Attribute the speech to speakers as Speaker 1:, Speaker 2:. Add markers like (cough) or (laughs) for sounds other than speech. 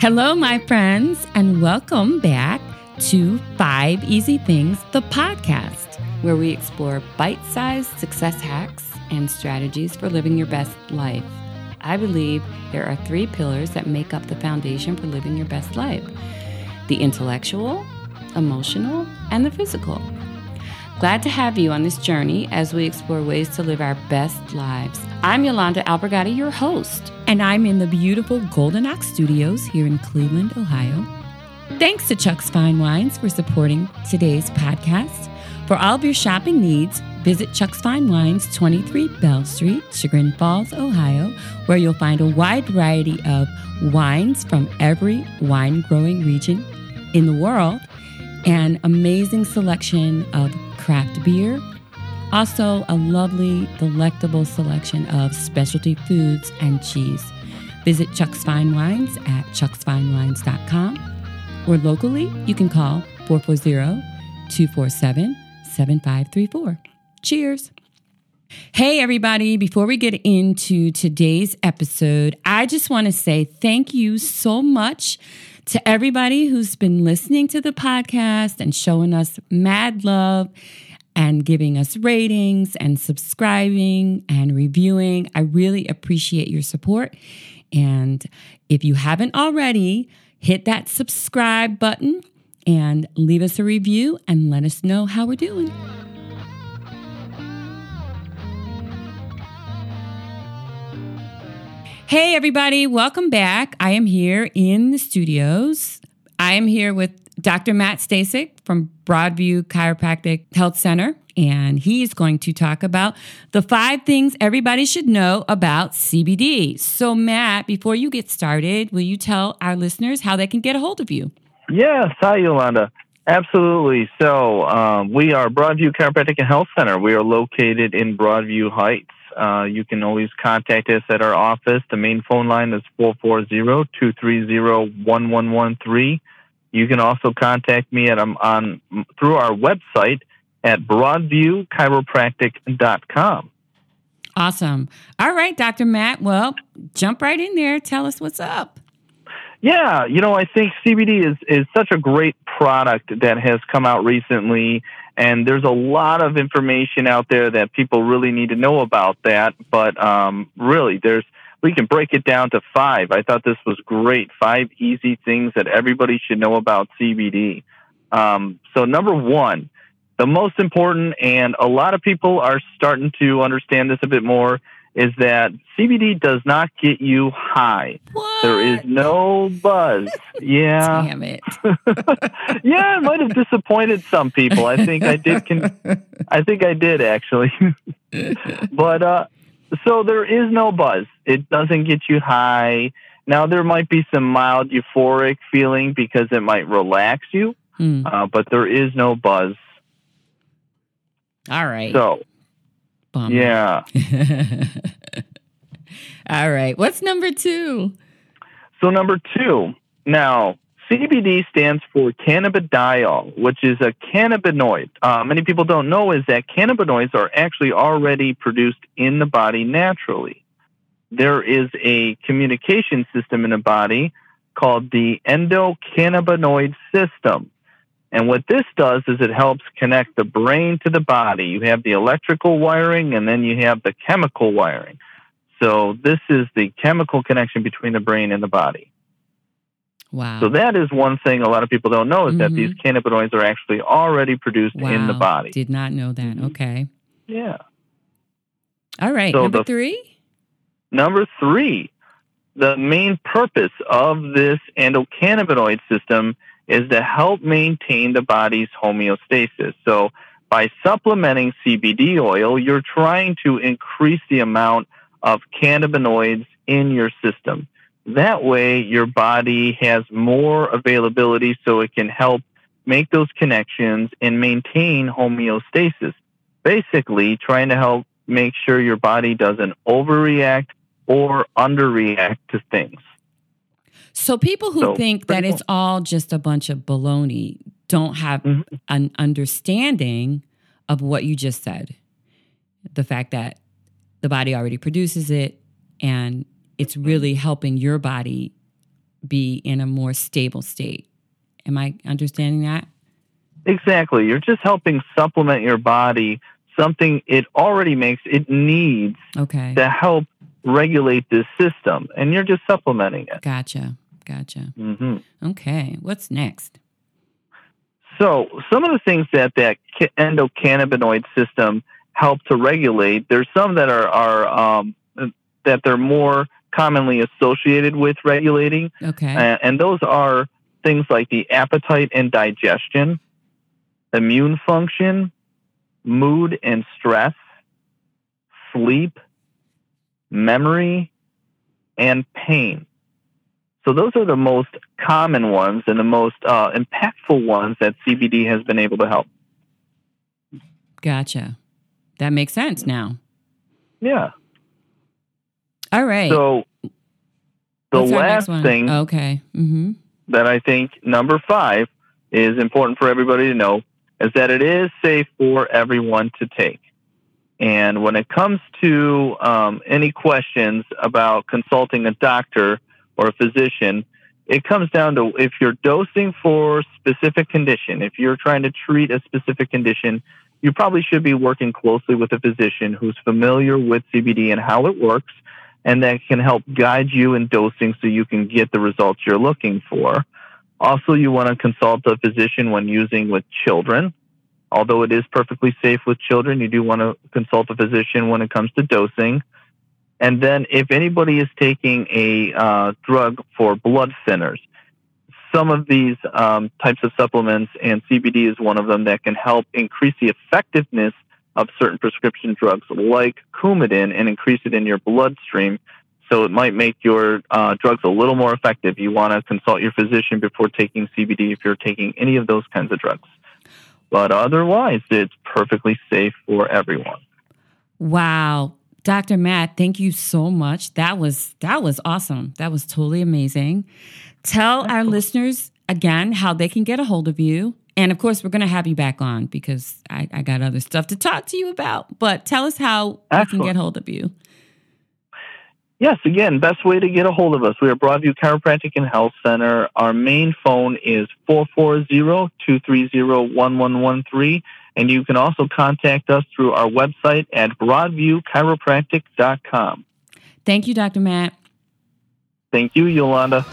Speaker 1: Hello, my friends, and welcome back to Five Easy Things, the podcast, where we explore bite sized success hacks and strategies for living your best life. I believe there are three pillars that make up the foundation for living your best life the intellectual, emotional, and the physical. Glad to have you on this journey as we explore ways to live our best lives. I'm Yolanda Albergati, your host, and I'm in the beautiful Golden Ox Studios here in Cleveland, Ohio. Thanks to Chuck's Fine Wines for supporting today's podcast. For all of your shopping needs, visit Chuck's Fine Wines, 23 Bell Street, Chagrin Falls, Ohio, where you'll find a wide variety of wines from every wine growing region in the world, an amazing selection of craft beer, also a lovely, delectable selection of specialty foods and cheese. Visit Chuck's Fine Wines at chucksfinewines.com or locally you can call 440 247 7534. Cheers. Hey, everybody. Before we get into today's episode, I just want to say thank you so much to everybody who's been listening to the podcast and showing us mad love and giving us ratings and subscribing and reviewing. I really appreciate your support. And if you haven't already, hit that subscribe button and leave us a review and let us know how we're doing. Hey, everybody, welcome back. I am here in the studios. I am here with Dr. Matt Stasik from Broadview Chiropractic Health Center, and he's going to talk about the five things everybody should know about CBD. So, Matt, before you get started, will you tell our listeners how they can get a hold of you?
Speaker 2: Yes. Hi, Yolanda. Absolutely. So, um, we are Broadview Chiropractic and Health Center. We are located in Broadview Heights. Uh, you can always contact us at our office. The main phone line is 440-230-1113. You can also contact me at um, on through our website at broadviewchiropractic.com.
Speaker 1: Awesome. All right, Dr. Matt. Well, jump right in there. Tell us what's up.
Speaker 2: Yeah, you know, I think CBD is is such a great product that has come out recently and there's a lot of information out there that people really need to know about that. But um, really, there's we can break it down to five. I thought this was great. Five easy things that everybody should know about CBD. Um, so number one, the most important, and a lot of people are starting to understand this a bit more, is that CBD does not get you high.
Speaker 1: What?
Speaker 2: There is no buzz. (laughs) Yeah.
Speaker 1: Damn it. (laughs)
Speaker 2: yeah, it might have disappointed some people. I think I did. Con- (laughs) I think I did actually. but uh, so there is no buzz. It doesn't get you high. Now there might be some mild euphoric feeling because it might relax you,
Speaker 1: Hmm.
Speaker 2: uh, but there is no buzz.
Speaker 1: All right.
Speaker 2: So
Speaker 1: Bummer.
Speaker 2: yeah. (laughs)
Speaker 1: All right. What's number two?
Speaker 2: So number two, now CBD stands for cannabidiol, which is a cannabinoid. Uh, many people don't know is that cannabinoids are actually already produced in the body naturally. There is a communication system in the body called the endocannabinoid system. And what this does is it helps connect the brain to the body. You have the electrical wiring and then you have the chemical wiring. So this is the chemical connection between the brain and the body.
Speaker 1: Wow.
Speaker 2: So that is one thing a lot of people don't know is that
Speaker 1: Mhm.
Speaker 2: these cannabinoids are actually already produced in the body.
Speaker 1: Did not know that.
Speaker 2: Mhm.
Speaker 1: Okay.
Speaker 2: Yeah.
Speaker 1: All right.
Speaker 2: So
Speaker 1: number
Speaker 2: the-
Speaker 1: three.
Speaker 2: Number three, the main purpose of this endocannabinoid system is to help maintain the body's homeostasis. So by supplementing CBD oil, you're trying to increase the amount of cannabinoids in your system. That way, your body has more availability so it can help make those connections and maintain homeostasis. Basically, trying to help make sure your body doesn't overreact or underreact to things.
Speaker 1: So people who
Speaker 2: So,
Speaker 1: think that
Speaker 2: pretty
Speaker 1: it's all just a bunch of baloney don't have
Speaker 2: Mhm.
Speaker 1: an understanding of what you just said. The fact that the body already produces it and it's really helping your body be in a more stable state. Am I understanding that?
Speaker 2: Exactly. You're just helping supplement your body something it already makes, it needs
Speaker 1: okay.
Speaker 2: to help regulate this system, and you're just supplementing it.
Speaker 1: Gotcha. Gotcha.
Speaker 2: Mm-hmm.
Speaker 1: Okay. What's next?
Speaker 2: So, some of the things that that endocannabinoid system help to regulate, there's some that are, are um, that they're more commonly associated with regulating.
Speaker 1: Okay.
Speaker 2: Uh, and those are things like the appetite and digestion, immune function, mood and stress, sleep, memory, and pain. So those are the most common ones and the most uh, impactful ones that CBD has been able to help.
Speaker 1: Gotcha. That makes sense now.
Speaker 2: Yeah.
Speaker 1: All right.
Speaker 2: So the last thing
Speaker 1: okay. Mm-hmm.
Speaker 2: that I think number five is important for everybody to know is that it is safe for everyone to take. And when it comes to um, any questions about consulting a doctor or a physician, it comes down to if you're dosing for specific condition, if you're trying to treat a specific condition, you probably should be working closely with a physician who's familiar with CBD and how it works, and that can help guide you in dosing so you can get the results you're looking for. Also, you want to consult a physician when using with children. Although it is perfectly safe with children, you do want to consult a physician when it comes to dosing. And then, if anybody is taking a uh, drug for blood thinners, some of these um, types of supplements, and CBD is one of them, that can help increase the effectiveness of certain prescription drugs like Coumadin and increase it in your bloodstream so it might make your uh, drugs a little more effective. You want to consult your physician before taking CBD if you're taking any of those kinds of drugs. But otherwise, it's perfectly safe for everyone.
Speaker 1: Wow. Dr. Matt, thank you so much. That was that was awesome. That was totally amazing. Tell Excellent. our listeners again how they can get a hold of you. And of course, we're going to have you back on because I, I, got other stuff to talk to you about. But tell us how Excellent. we can get a hold of you.
Speaker 2: Yes, again, best way to get a hold of us. We are Broadview Chiropractic and Health Center. Our main phone is 440-230-1113. And you can also contact us through our website at broadviewchiropractic.com.
Speaker 1: Thank you, Dr. Matt.
Speaker 2: Thank you, Yolanda.